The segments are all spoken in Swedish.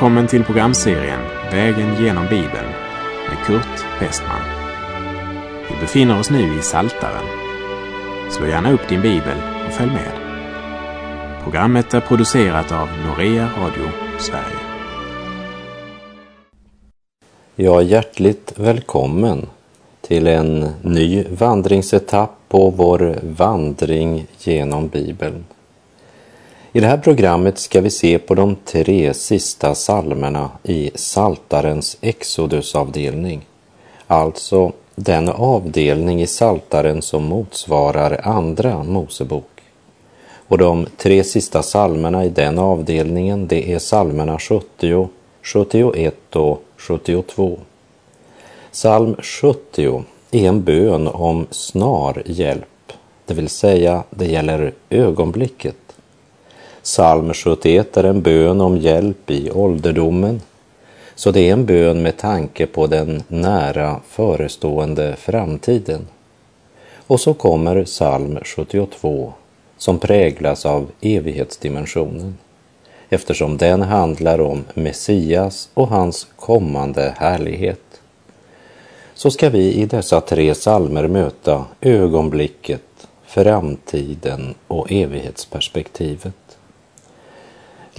Välkommen till programserien Vägen genom Bibeln med Kurt Westman. Vi befinner oss nu i Saltaren. Slå gärna upp din bibel och följ med. Programmet är producerat av Norea Radio Sverige. Ja, hjärtligt välkommen till en ny vandringsetapp på vår vandring genom Bibeln. I det här programmet ska vi se på de tre sista salmerna i Saltarens Exodusavdelning. Alltså den avdelning i Saltaren som motsvarar Andra Mosebok. Och de tre sista salmerna i den avdelningen, det är salmerna 70, 71 och 72. Psalm 70 är en bön om snar hjälp, det vill säga det gäller ögonblicket. Psalm 71 är en bön om hjälp i ålderdomen, så det är en bön med tanke på den nära förestående framtiden. Och så kommer psalm 72 som präglas av evighetsdimensionen eftersom den handlar om Messias och hans kommande härlighet. Så ska vi i dessa tre salmer möta ögonblicket, framtiden och evighetsperspektivet.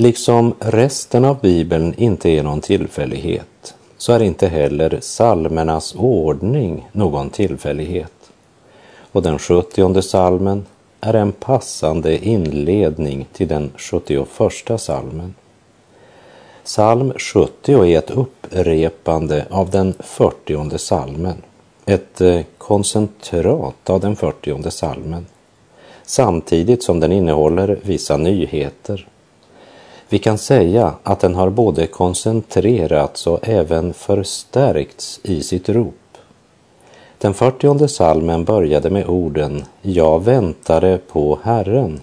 Liksom resten av Bibeln inte är någon tillfällighet så är inte heller salmernas ordning någon tillfällighet. Och den sjuttionde salmen är en passande inledning till den 71 salmen. Psalm 70 är ett upprepande av den 40 salmen, ett eh, koncentrat av den 40 salmen, samtidigt som den innehåller vissa nyheter vi kan säga att den har både koncentrerats och även förstärkts i sitt rop. Den fyrtionde salmen började med orden Jag väntade på Herren.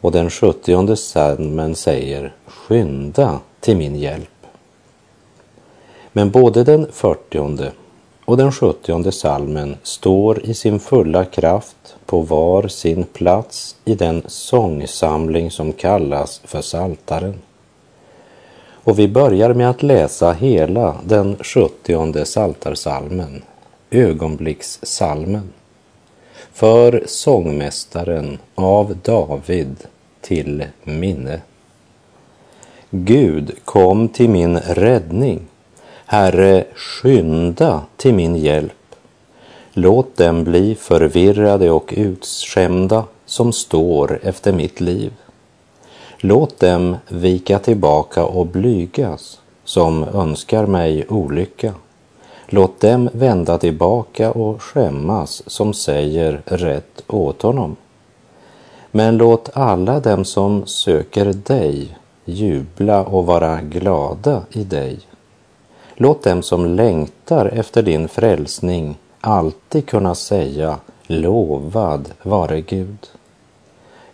Och den sjuttionde salmen säger Skynda till min hjälp. Men både den fyrtionde och den sjuttionde salmen står i sin fulla kraft på var sin plats i den sångsamling som kallas för Saltaren. Och vi börjar med att läsa hela den sjuttionde saltarsalmen, ögonblickssalmen, för sångmästaren av David till minne. Gud kom till min räddning Herre, skynda till min hjälp. Låt dem bli förvirrade och utskämda som står efter mitt liv. Låt dem vika tillbaka och blygas som önskar mig olycka. Låt dem vända tillbaka och skämmas som säger rätt åt honom. Men låt alla dem som söker dig jubla och vara glada i dig. Låt dem som längtar efter din frälsning alltid kunna säga lovad vare Gud.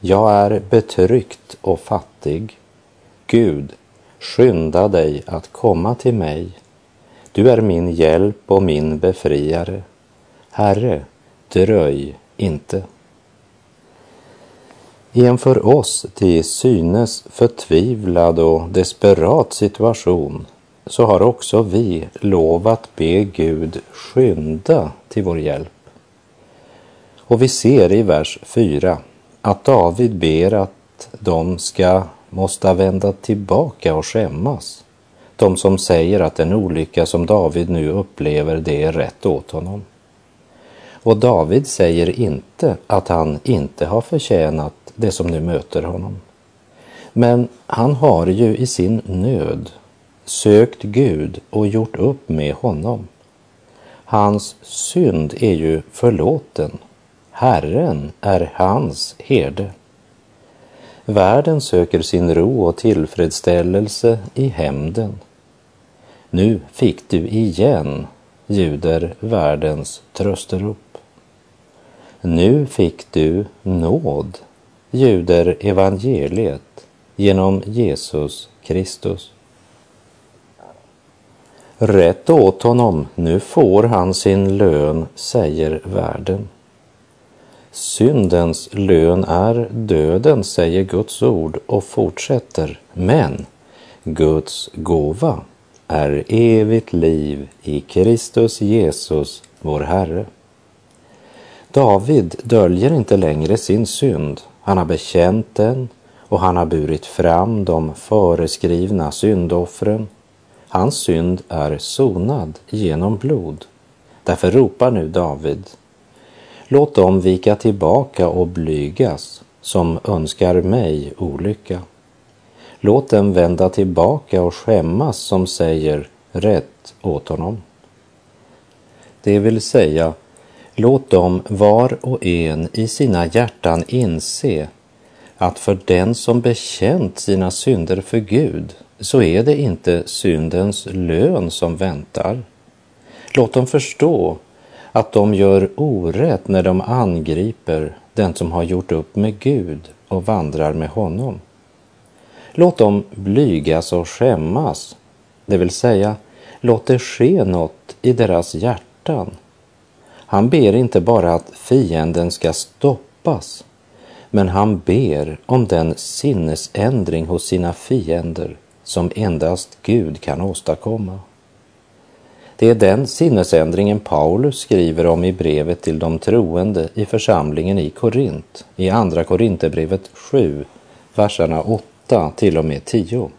Jag är betryckt och fattig. Gud, skynda dig att komma till mig. Du är min hjälp och min befriare. Herre, dröj inte. I en för oss till synes förtvivlad och desperat situation så har också vi lov att be Gud skynda till vår hjälp. Och vi ser i vers 4 att David ber att de ska måste vända tillbaka och skämmas. De som säger att den olycka som David nu upplever, det är rätt åt honom. Och David säger inte att han inte har förtjänat det som nu möter honom. Men han har ju i sin nöd sökt Gud och gjort upp med honom. Hans synd är ju förlåten. Herren är hans herde. Världen söker sin ro och tillfredsställelse i hämnden. Nu fick du igen, ljuder världens trösterop. Nu fick du nåd, ljuder evangeliet genom Jesus Kristus. Rätt åt honom, nu får han sin lön, säger världen. Syndens lön är döden, säger Guds ord och fortsätter. Men Guds gåva är evigt liv i Kristus Jesus, vår Herre. David döljer inte längre sin synd. Han har bekänt den och han har burit fram de föreskrivna syndoffren. Hans synd är sonad genom blod. Därför ropar nu David. Låt dem vika tillbaka och blygas som önskar mig olycka. Låt dem vända tillbaka och skämmas som säger rätt åt honom. Det vill säga, låt dem var och en i sina hjärtan inse att för den som bekänt sina synder för Gud så är det inte syndens lön som väntar. Låt dem förstå att de gör orätt när de angriper den som har gjort upp med Gud och vandrar med honom. Låt dem blygas och skämmas, det vill säga låt det ske något i deras hjärtan. Han ber inte bara att fienden ska stoppas, men han ber om den sinnesändring hos sina fiender som endast Gud kan åstadkomma. Det är den sinnesändringen Paulus skriver om i brevet till de troende i församlingen i Korint, i Andra Korinthierbrevet 7, verserna 8 till och med 10.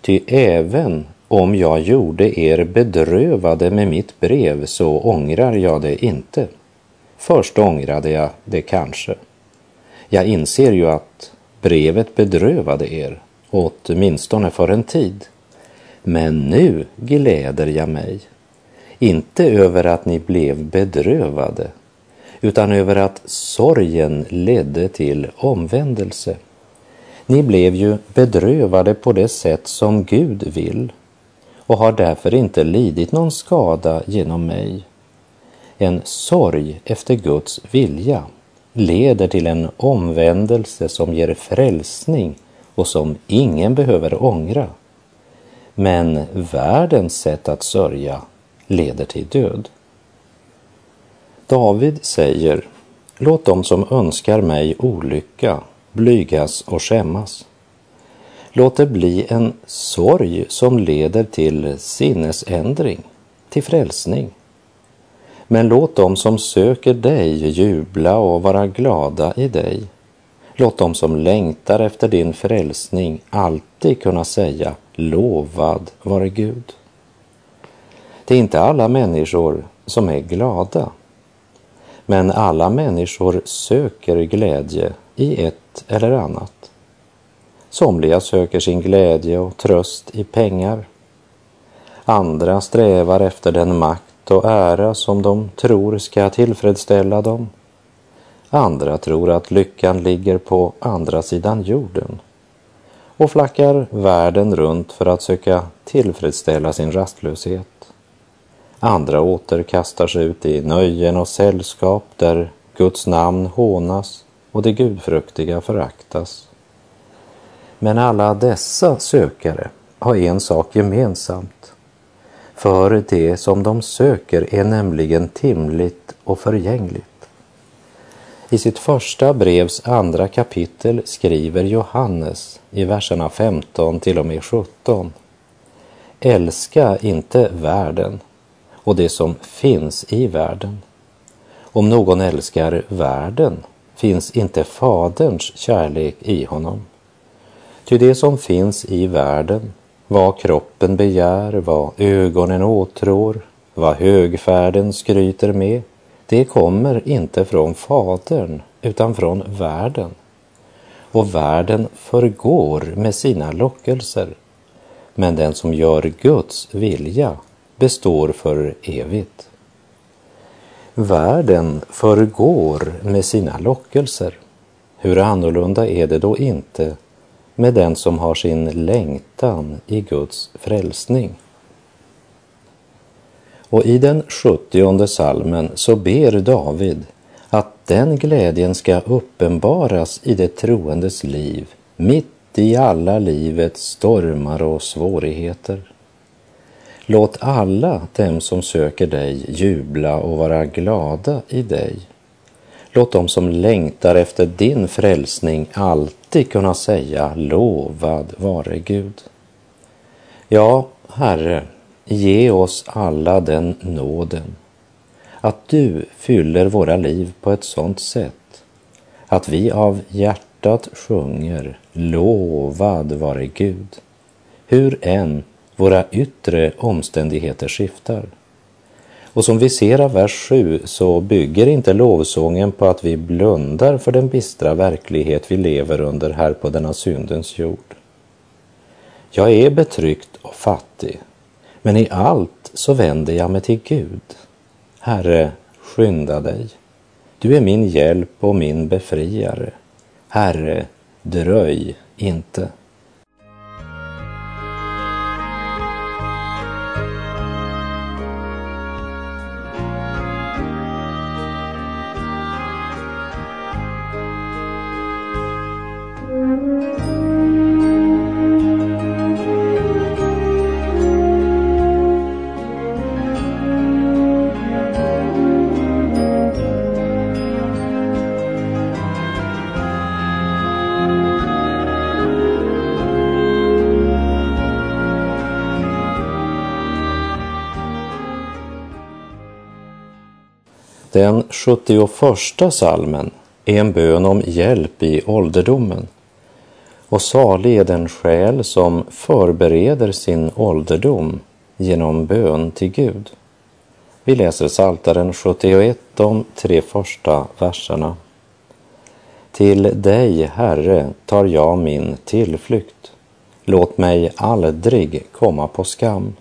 Ty även om jag gjorde er bedrövade med mitt brev så ångrar jag det inte. Först ångrade jag det kanske. Jag inser ju att brevet bedrövade er, åtminstone för en tid. Men nu gläder jag mig, inte över att ni blev bedrövade, utan över att sorgen ledde till omvändelse. Ni blev ju bedrövade på det sätt som Gud vill och har därför inte lidit någon skada genom mig. En sorg efter Guds vilja leder till en omvändelse som ger frälsning och som ingen behöver ångra. Men världens sätt att sörja leder till död. David säger, låt dem som önskar mig olycka blygas och skämmas. Låt det bli en sorg som leder till sinnesändring, till frälsning. Men låt dem som söker dig jubla och vara glada i dig. Låt dem som längtar efter din frälsning alltid kunna säga lovad vare Gud. Det är inte alla människor som är glada, men alla människor söker glädje i ett eller annat. Somliga söker sin glädje och tröst i pengar. Andra strävar efter den makt och ära som de tror ska tillfredsställa dem. Andra tror att lyckan ligger på andra sidan jorden och flackar världen runt för att söka tillfredsställa sin rastlöshet. Andra åter kastar sig ut i nöjen och sällskap där Guds namn hånas och det gudfruktiga föraktas. Men alla dessa sökare har en sak gemensamt. För det som de söker är nämligen timligt och förgängligt. I sitt första brevs andra kapitel skriver Johannes i verserna 15 till och med 17. Älska inte världen och det som finns i världen. Om någon älskar världen finns inte Faderns kärlek i honom. Ty det som finns i världen, vad kroppen begär, vad ögonen åtrår, vad högfärden skryter med, det kommer inte från Fadern utan från världen. Och världen förgår med sina lockelser. Men den som gör Guds vilja består för evigt. Världen förgår med sina lockelser. Hur annorlunda är det då inte med den som har sin längtan i Guds frälsning? Och i den sjuttionde salmen så ber David att den glädjen ska uppenbaras i det troendes liv, mitt i alla livets stormar och svårigheter. Låt alla dem som söker dig jubla och vara glada i dig. Låt dem som längtar efter din frälsning alltid kunna säga lovad vare Gud. Ja, Herre, ge oss alla den nåden att du fyller våra liv på ett sådant sätt att vi av hjärtat sjunger lovad vare Gud, hur än våra yttre omständigheter skiftar. Och som vi ser av vers 7 så bygger inte lovsången på att vi blundar för den bistra verklighet vi lever under här på denna syndens jord. Jag är betryckt och fattig, men i allt så vänder jag mig till Gud. Herre, skynda dig. Du är min hjälp och min befriare. Herre, dröj inte. 71 salmen är en bön om hjälp i ålderdomen. Och salig är den själ som förbereder sin ålderdom genom bön till Gud. Vi läser Saltaren 71, de tre första verserna. Till dig, Herre, tar jag min tillflykt. Låt mig aldrig komma på skam.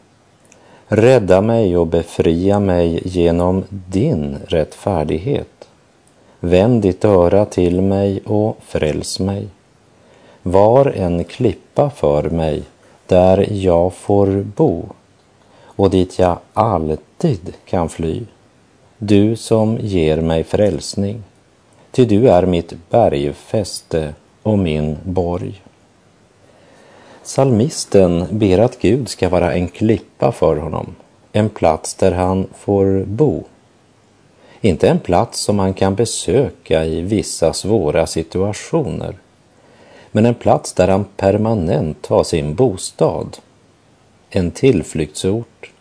Rädda mig och befria mig genom din rättfärdighet. Vänd ditt öra till mig och fräls mig. Var en klippa för mig där jag får bo och dit jag alltid kan fly. Du som ger mig frälsning, ty du är mitt bergfäste och min borg. Salmisten ber att Gud ska vara en klippa för honom, en plats där han får bo. Inte en plats som han kan besöka i vissa svåra situationer, men en plats där han permanent har sin bostad. En tillflyktsort,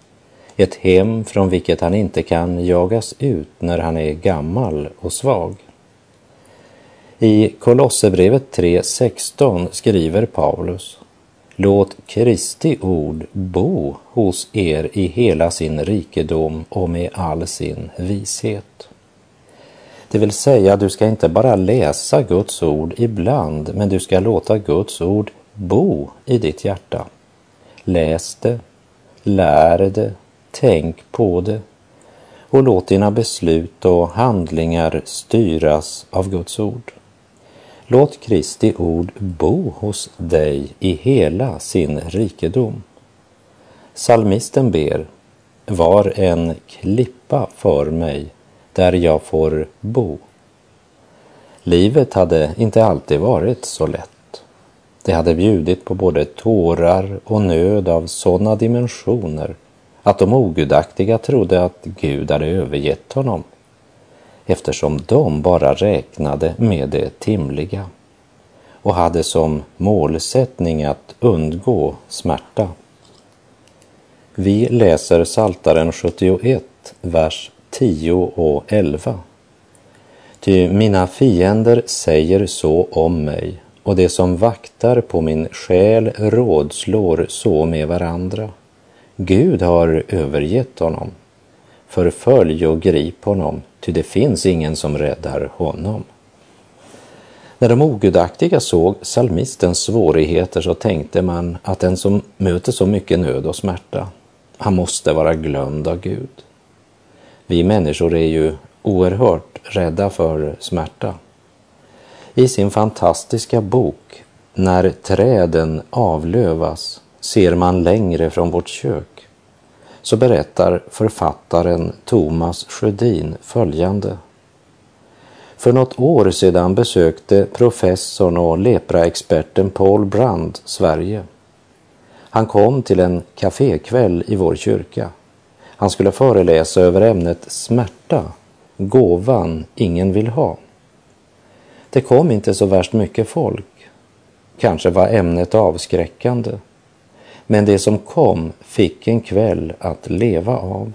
ett hem från vilket han inte kan jagas ut när han är gammal och svag. I Kolosserbrevet 3.16 skriver Paulus Låt Kristi ord bo hos er i hela sin rikedom och med all sin vishet. Det vill säga, du ska inte bara läsa Guds ord ibland, men du ska låta Guds ord bo i ditt hjärta. Läs det, lär det, tänk på det och låt dina beslut och handlingar styras av Guds ord. Låt Kristi ord bo hos dig i hela sin rikedom. Salmisten ber, var en klippa för mig där jag får bo. Livet hade inte alltid varit så lätt. Det hade bjudit på både tårar och nöd av sådana dimensioner att de ogudaktiga trodde att Gud hade övergett honom eftersom de bara räknade med det timliga och hade som målsättning att undgå smärta. Vi läser Saltaren 71, vers 10 och 11. Ty mina fiender säger så om mig och det som vaktar på min själ rådslår så med varandra. Gud har övergett honom. Förfölj och grip honom, ty det finns ingen som räddar honom. När de ogudaktiga såg salmistens svårigheter så tänkte man att den som möter så mycket nöd och smärta, han måste vara glömd av Gud. Vi människor är ju oerhört rädda för smärta. I sin fantastiska bok När träden avlövas ser man längre från vårt kök så berättar författaren Thomas Sjödin följande. För något år sedan besökte professorn och lepraexperten Paul Brand Sverige. Han kom till en kafékväll i vår kyrka. Han skulle föreläsa över ämnet smärta, gåvan ingen vill ha. Det kom inte så värst mycket folk. Kanske var ämnet avskräckande. Men det som kom fick en kväll att leva av.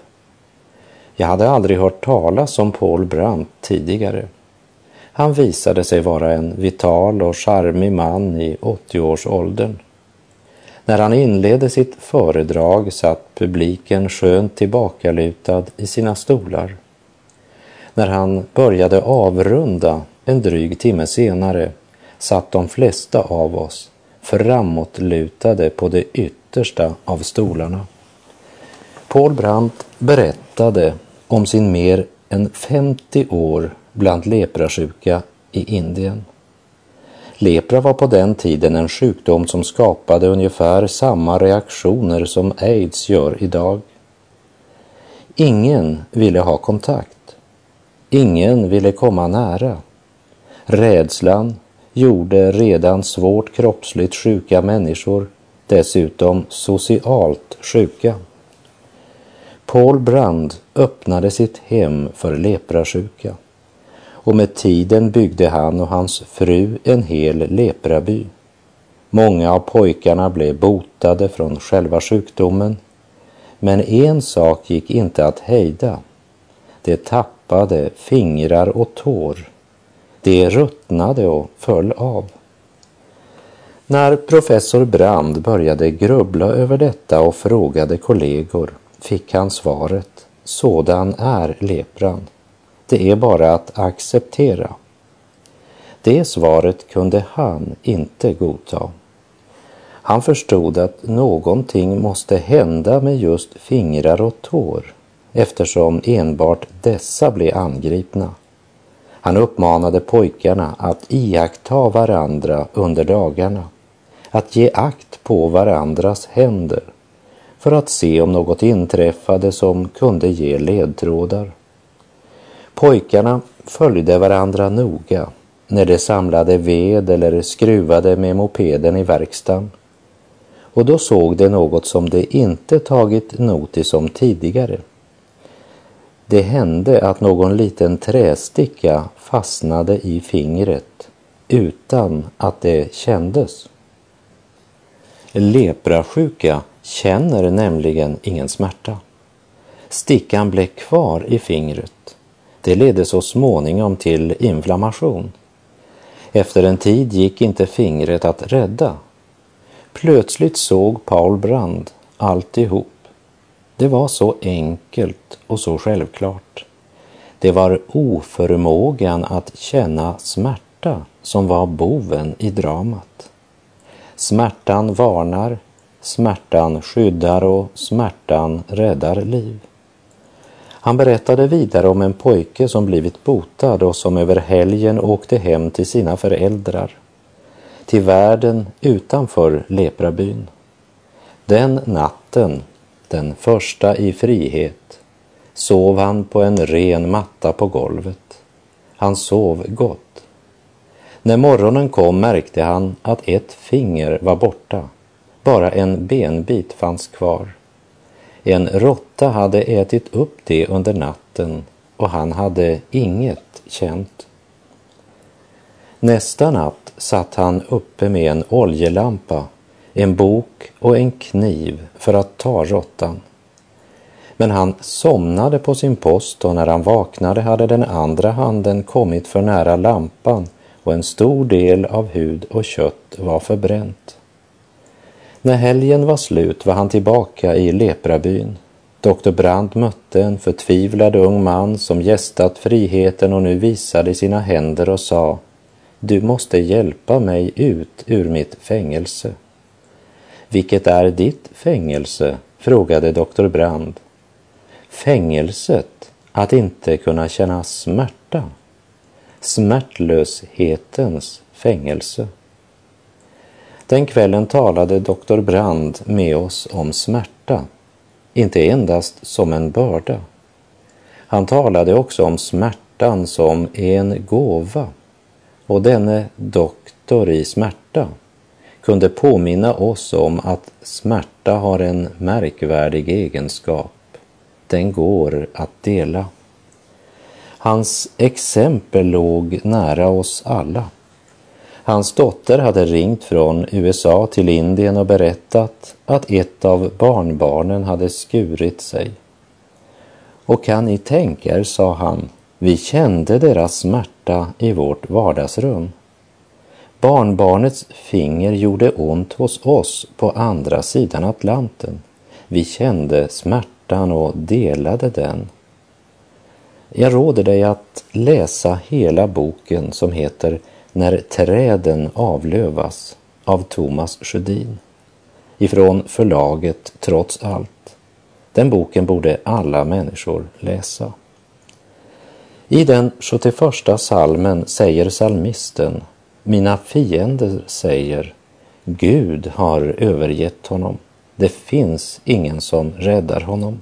Jag hade aldrig hört talas om Paul Brandt tidigare. Han visade sig vara en vital och charmig man i 80-årsåldern. När han inledde sitt föredrag satt publiken skönt tillbakalutad i sina stolar. När han började avrunda en dryg timme senare satt de flesta av oss framåtlutade på det yttersta av stolarna. Paul Brandt berättade om sin mer än 50 år bland leprasjuka i Indien. Lepra var på den tiden en sjukdom som skapade ungefär samma reaktioner som aids gör idag. Ingen ville ha kontakt. Ingen ville komma nära. Rädslan gjorde redan svårt kroppsligt sjuka människor dessutom socialt sjuka. Paul Brand öppnade sitt hem för leprasjuka och med tiden byggde han och hans fru en hel lepraby. Många av pojkarna blev botade från själva sjukdomen, men en sak gick inte att hejda. De tappade fingrar och tår. De ruttnade och föll av. När professor Brand började grubbla över detta och frågade kollegor fick han svaret, sådan är lepran. Det är bara att acceptera. Det svaret kunde han inte godta. Han förstod att någonting måste hända med just fingrar och tår eftersom enbart dessa blev angripna. Han uppmanade pojkarna att iaktta varandra under dagarna, att ge akt på varandras händer för att se om något inträffade som kunde ge ledtrådar. Pojkarna följde varandra noga när de samlade ved eller skruvade med mopeden i verkstaden. Och då såg de något som de inte tagit notis om tidigare. Det hände att någon liten trästicka fastnade i fingret utan att det kändes. Leprasjuka känner nämligen ingen smärta. Stickan blev kvar i fingret det ledde så småningom till inflammation. Efter en tid gick inte fingret att rädda. Plötsligt såg Paul Brand alltihop. Det var så enkelt och så självklart. Det var oförmågan att känna smärta som var boven i dramat. Smärtan varnar, smärtan skyddar och smärtan räddar liv. Han berättade vidare om en pojke som blivit botad och som över helgen åkte hem till sina föräldrar, till världen utanför leprabyn. Den natten, den första i frihet, sov han på en ren matta på golvet. Han sov gott. När morgonen kom märkte han att ett finger var borta. Bara en benbit fanns kvar. En råtta hade ätit upp det under natten och han hade inget känt. Nästa natt satt han uppe med en oljelampa, en bok och en kniv för att ta råttan. Men han somnade på sin post och när han vaknade hade den andra handen kommit för nära lampan och en stor del av hud och kött var förbränt. När helgen var slut var han tillbaka i leprabyn. Doktor Brandt mötte en förtvivlad ung man som gästat friheten och nu visade sina händer och sa Du måste hjälpa mig ut ur mitt fängelse. Vilket är ditt fängelse? frågade doktor Brand. Fängelset att inte kunna känna smärta. Smärtlöshetens fängelse. Den kvällen talade doktor Brand med oss om smärta, inte endast som en börda. Han talade också om smärtan som en gåva och denne doktor i smärta kunde påminna oss om att smärta har en märkvärdig egenskap. Den går att dela. Hans exempel låg nära oss alla. Hans dotter hade ringt från USA till Indien och berättat att ett av barnbarnen hade skurit sig. Och kan ni tänka er, sa han, vi kände deras smärta i vårt vardagsrum. Barnbarnets finger gjorde ont hos oss på andra sidan Atlanten. Vi kände smärtan och delade den. Jag råder dig att läsa hela boken som heter När träden avlövas av Thomas Sjödin ifrån förlaget Trots allt. Den boken borde alla människor läsa. I den 71 salmen säger salmisten mina fiender säger Gud har övergett honom. Det finns ingen som räddar honom.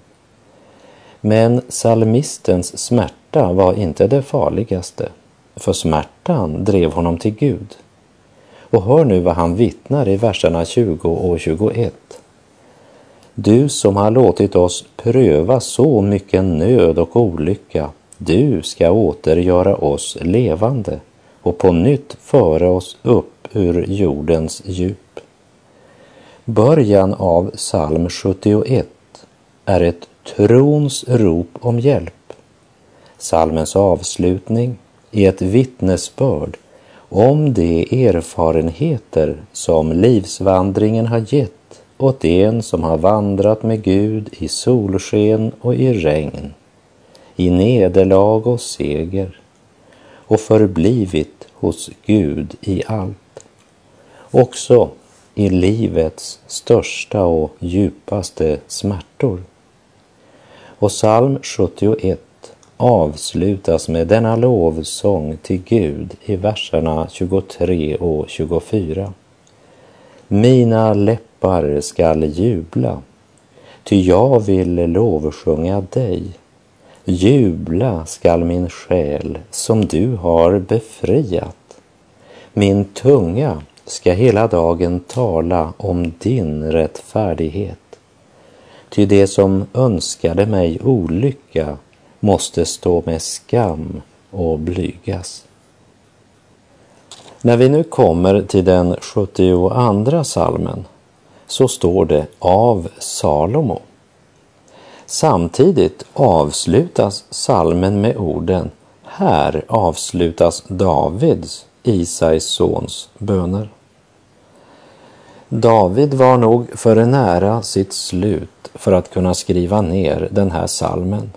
Men salmistens smärta var inte det farligaste, för smärtan drev honom till Gud. Och hör nu vad han vittnar i verserna 20 och 21. Du som har låtit oss pröva så mycket nöd och olycka, du ska återgöra oss levande och på nytt föra oss upp ur jordens djup. Början av psalm 71 är ett trons rop om hjälp. Salmens avslutning är ett vittnesbörd om de erfarenheter som livsvandringen har gett åt en som har vandrat med Gud i solsken och i regn, i nederlag och seger och förblivit hos Gud i allt. Också i livets största och djupaste smärtor. Och psalm 71 avslutas med denna lovsång till Gud i verserna 23 och 24. Mina läppar skall jubla, ty jag vill lovsjunga dig. Jubla skall min själ som du har befriat. Min tunga ska hela dagen tala om din rättfärdighet. Ty det som önskade mig olycka måste stå med skam och blygas. När vi nu kommer till den 72 salmen så står det av Salomo. Samtidigt avslutas salmen med orden Här avslutas Davids, Isais sons, böner. David var nog för nära sitt slut för att kunna skriva ner den här salmen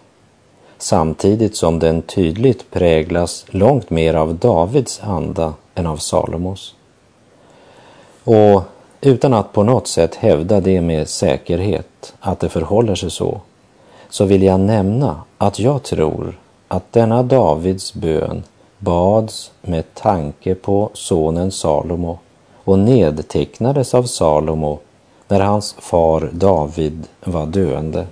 samtidigt som den tydligt präglas långt mer av Davids anda än av Salomos. Och utan att på något sätt hävda det med säkerhet att det förhåller sig så, så vill jag nämna att jag tror att denna Davids bön bads med tanke på sonen Salomo och nedtecknades av Salomo när hans far David var döende.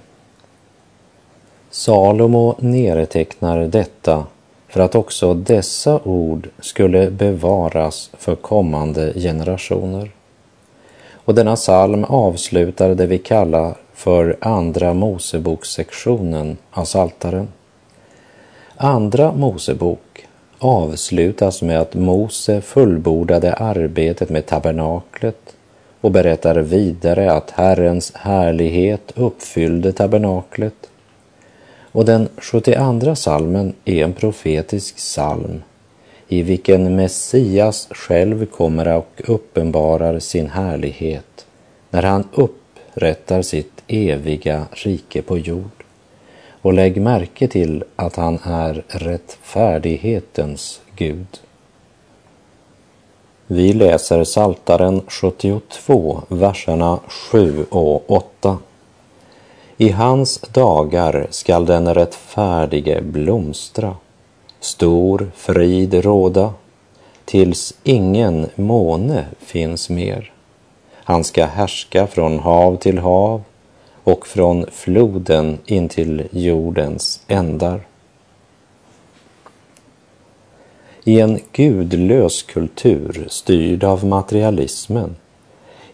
Salomo nedtecknar detta för att också dessa ord skulle bevaras för kommande generationer. Och denna psalm avslutar det vi kallar för Andra Mosebokssektionen av Saltaren. Andra Mosebok avslutas med att Mose fullbordade arbetet med tabernaklet och berättar vidare att Herrens härlighet uppfyllde tabernaklet. Och den 72 salmen är en profetisk psalm i vilken Messias själv kommer och uppenbarar sin härlighet när han upprättar sitt eviga rike på jord. Och lägg märke till att han är rättfärdighetens Gud. Vi läser Saltaren 72, verserna 7 och 8. I hans dagar skall den rättfärdige blomstra, stor frid råda, tills ingen måne finns mer. Han ska härska från hav till hav och från floden in till jordens ändar. I en gudlös kultur styrd av materialismen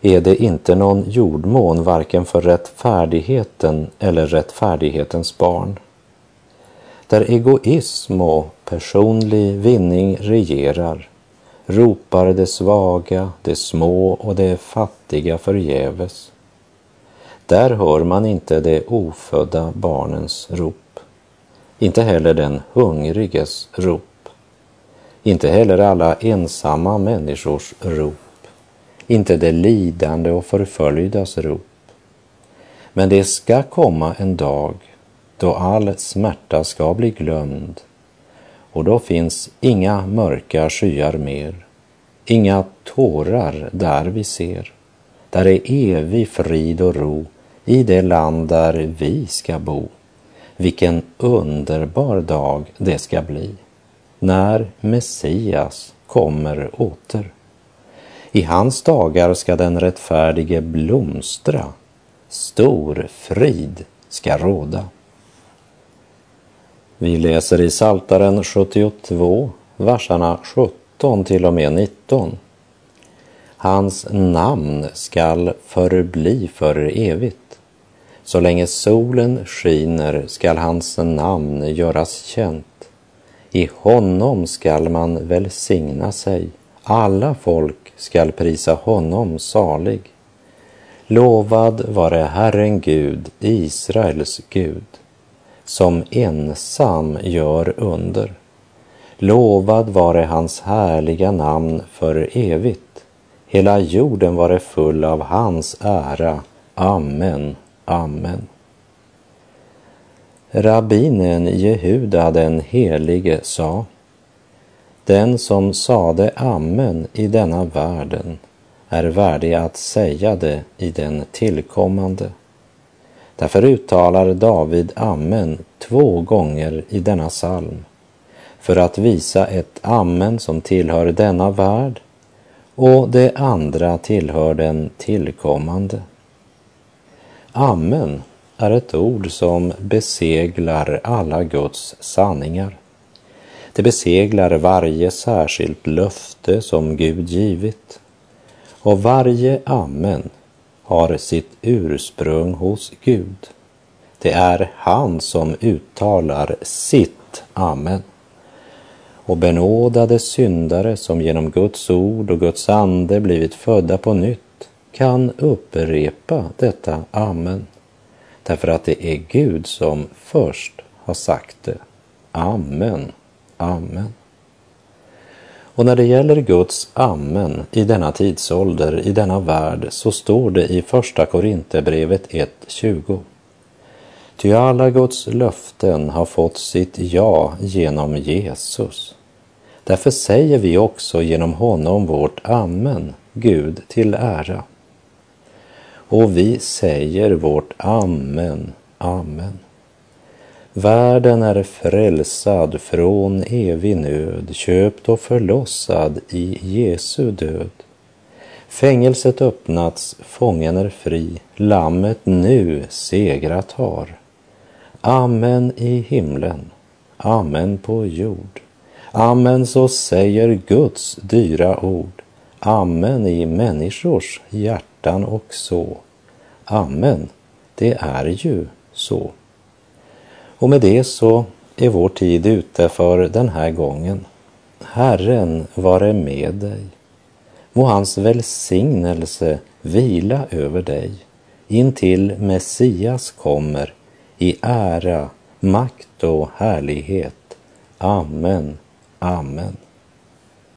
är det inte någon jordmån varken för rättfärdigheten eller rättfärdighetens barn. Där egoism och personlig vinning regerar ropar de svaga, de små och de fattiga förgäves. Där hör man inte de ofödda barnens rop, inte heller den hungriges rop, inte heller alla ensamma människors rop, inte de lidande och förföljdas rop. Men det ska komma en dag då all smärta ska bli glömd och då finns inga mörka skyar mer, inga tårar där vi ser. Där är evig frid och ro i det land där vi ska bo. Vilken underbar dag det ska bli när Messias kommer åter. I hans dagar ska den rättfärdige blomstra, stor frid ska råda. Vi läser i Saltaren 72, verserna 17 till och med 19. Hans namn skall förbli för evigt. Så länge solen skiner skall hans namn göras känt. I honom skall man välsigna sig. Alla folk skall prisa honom salig. Lovad vare Herren Gud, Israels Gud som ensam gör under. Lovad vare hans härliga namn för evigt. Hela jorden vare full av hans ära. Amen, amen. Rabbinen Jehuda den helige sa Den som sade amen i denna världen är värdig att säga det i den tillkommande. Därför uttalar David amen två gånger i denna psalm för att visa ett amen som tillhör denna värld och det andra tillhör den tillkommande. Amen är ett ord som beseglar alla Guds sanningar. Det beseglar varje särskilt löfte som Gud givit. Och varje amen har sitt ursprung hos Gud. Det är han som uttalar sitt amen. Och benådade syndare som genom Guds ord och Guds ande blivit födda på nytt kan upprepa detta amen. Därför att det är Gud som först har sagt det. Amen, amen. Och när det gäller Guds amen i denna tidsålder, i denna värld, så står det i Första Korinthierbrevet 1.20. Ty alla Guds löften har fått sitt ja genom Jesus. Därför säger vi också genom honom vårt amen, Gud till ära. Och vi säger vårt amen, amen. Världen är frälsad från evig nöd, köpt och förlossad i Jesu död. Fängelset öppnats, fången är fri, lammet nu segrat har. Amen i himlen, amen på jord. Amen så säger Guds dyra ord. Amen i människors hjärtan och så. Amen, det är ju så. Och med det så är vår tid ute för den här gången. Herren vare med dig. Må hans välsignelse vila över dig intill Messias kommer i ära, makt och härlighet. Amen, amen.